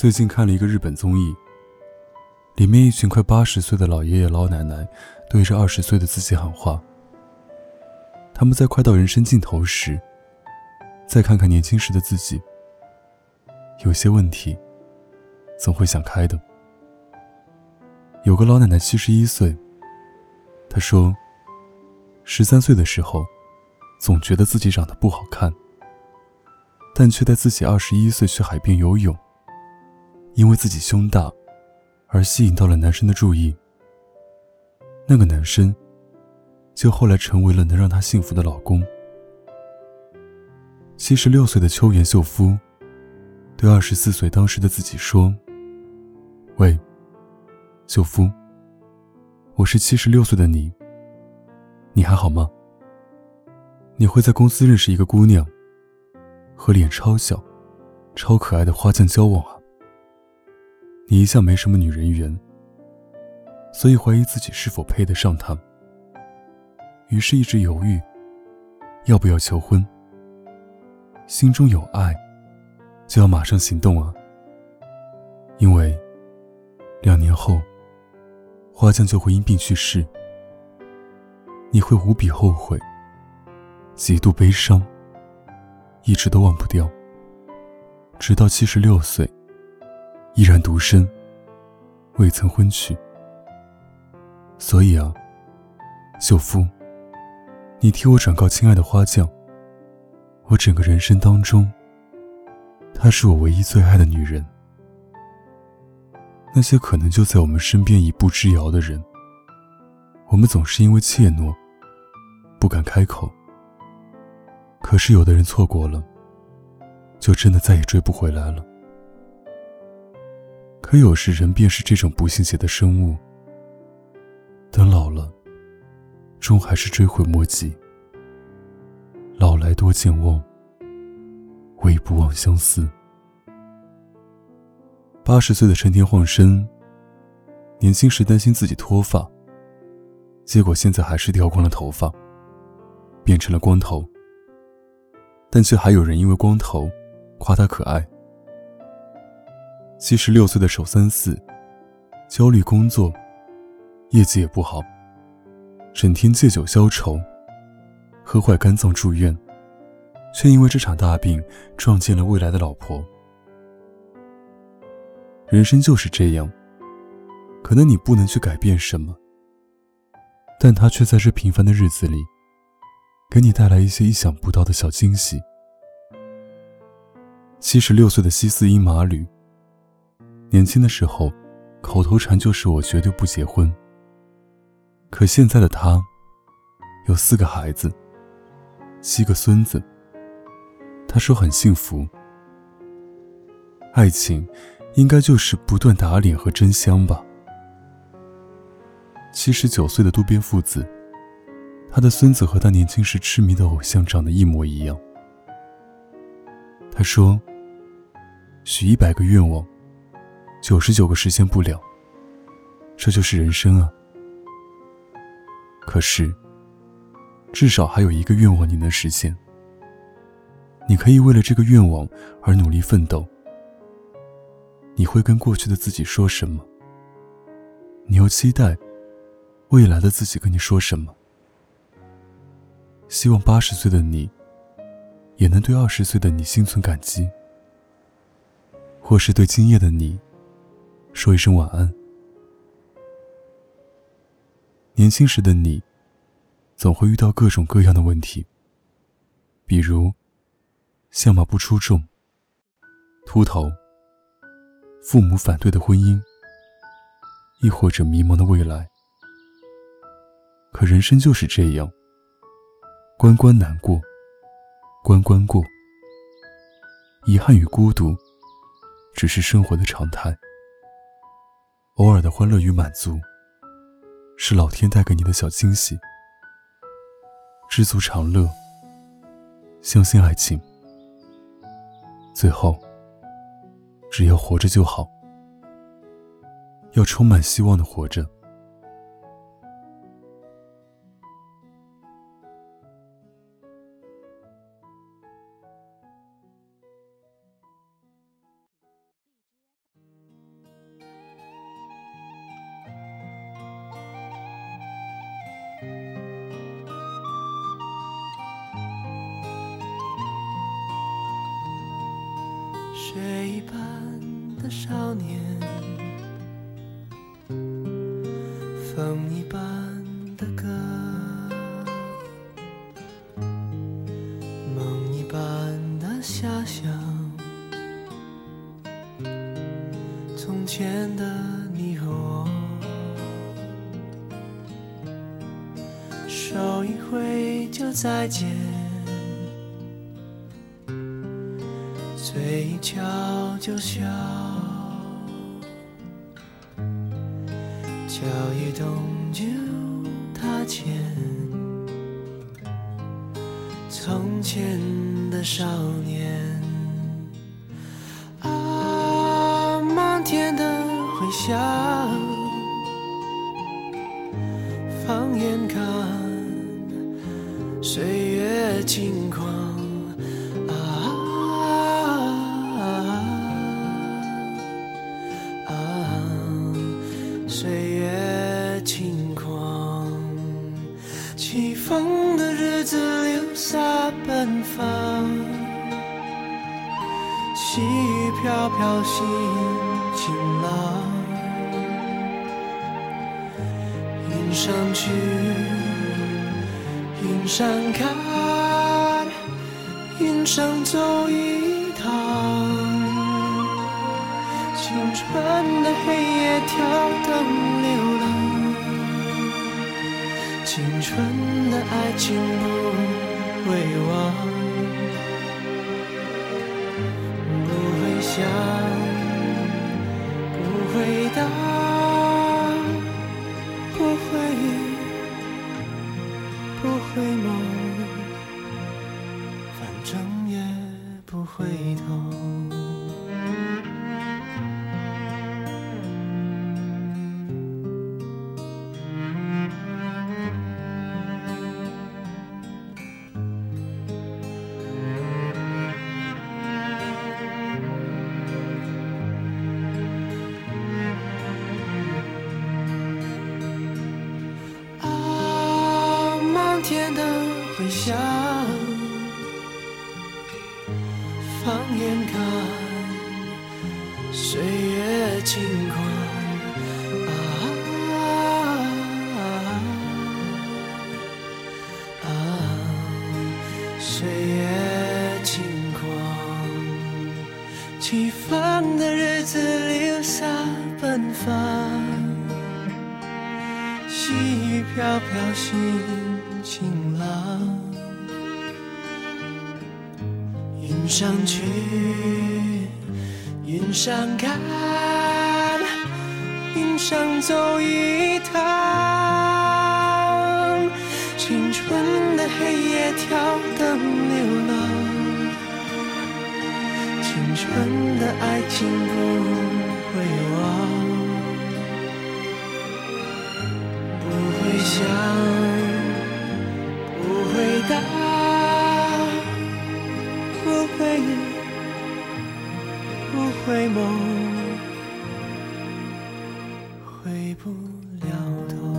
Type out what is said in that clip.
最近看了一个日本综艺，里面一群快八十岁的老爷爷老奶奶对着二十岁的自己喊话。他们在快到人生尽头时，再看看年轻时的自己，有些问题总会想开的。有个老奶奶七十一岁，她说，十三岁的时候，总觉得自己长得不好看，但却带自己二十一岁去海边游泳。因为自己胸大，而吸引到了男生的注意。那个男生，就后来成为了能让她幸福的老公。七十六岁的秋元秀夫，对二十四岁当时的自己说：“喂，秀夫，我是七十六岁的你，你还好吗？你会在公司认识一个姑娘，和脸超小、超可爱的花匠交往？”你一向没什么女人缘，所以怀疑自己是否配得上她，于是一直犹豫，要不要求婚。心中有爱，就要马上行动啊！因为两年后，花匠就会因病去世，你会无比后悔，极度悲伤，一直都忘不掉，直到七十六岁。依然独身，未曾婚娶。所以啊，秀夫，你替我转告亲爱的花匠，我整个人生当中，她是我唯一最爱的女人。那些可能就在我们身边一步之遥的人，我们总是因为怯懦，不敢开口。可是有的人错过了，就真的再也追不回来了。可有时人便是这种不信邪的生物，等老了，终还是追悔莫及。老来多健忘，唯不忘相思。八十岁的陈天晃生，年轻时担心自己脱发，结果现在还是掉光了头发，变成了光头。但却还有人因为光头，夸他可爱。七十六岁的守三四，焦虑工作，业绩也不好，整天借酒消愁，喝坏肝脏住院，却因为这场大病撞见了未来的老婆。人生就是这样，可能你不能去改变什么，但他却在这平凡的日子里，给你带来一些意想不到的小惊喜。七十六岁的西斯因马吕。年轻的时候，口头禅就是“我绝对不结婚”。可现在的他，有四个孩子，七个孙子。他说很幸福。爱情，应该就是不断打脸和真香吧。七十九岁的渡边父子，他的孙子和他年轻时痴迷的偶像长得一模一样。他说：“许一百个愿望。”九十九个实现不了，这就是人生啊。可是，至少还有一个愿望你能实现。你可以为了这个愿望而努力奋斗。你会跟过去的自己说什么？你又期待未来的自己跟你说什么？希望八十岁的你，也能对二十岁的你心存感激，或是对今夜的你。说一声晚安。年轻时的你，总会遇到各种各样的问题，比如相貌不出众、秃头、父母反对的婚姻，亦或者迷茫的未来。可人生就是这样，关关难过，关关过。遗憾与孤独，只是生活的常态。偶尔的欢乐与满足，是老天带给你的小惊喜。知足常乐，相信爱情，最后，只要活着就好，要充满希望的活着。水一般的少年，风一般的歌，梦一般的遐想。从前的你和我，手一挥就再见。悄悄就笑，脚一动就踏前。从前的少年，啊，漫天的回响，放眼看，岁月静留下奔放，细雨飘飘心晴朗，云上去，云上看，云上走一趟。青春的黑夜跳灯流浪，青春的爱情不会忘，不会想，不会答，天的回响，放眼看，岁月轻狂啊啊！岁月轻狂，起风的日子留下奔放，细雨飘飘心。云上去，云上看，云上走一趟。青春的黑夜跳灯流浪，青春的爱情不会忘，不会想。梦回不了头。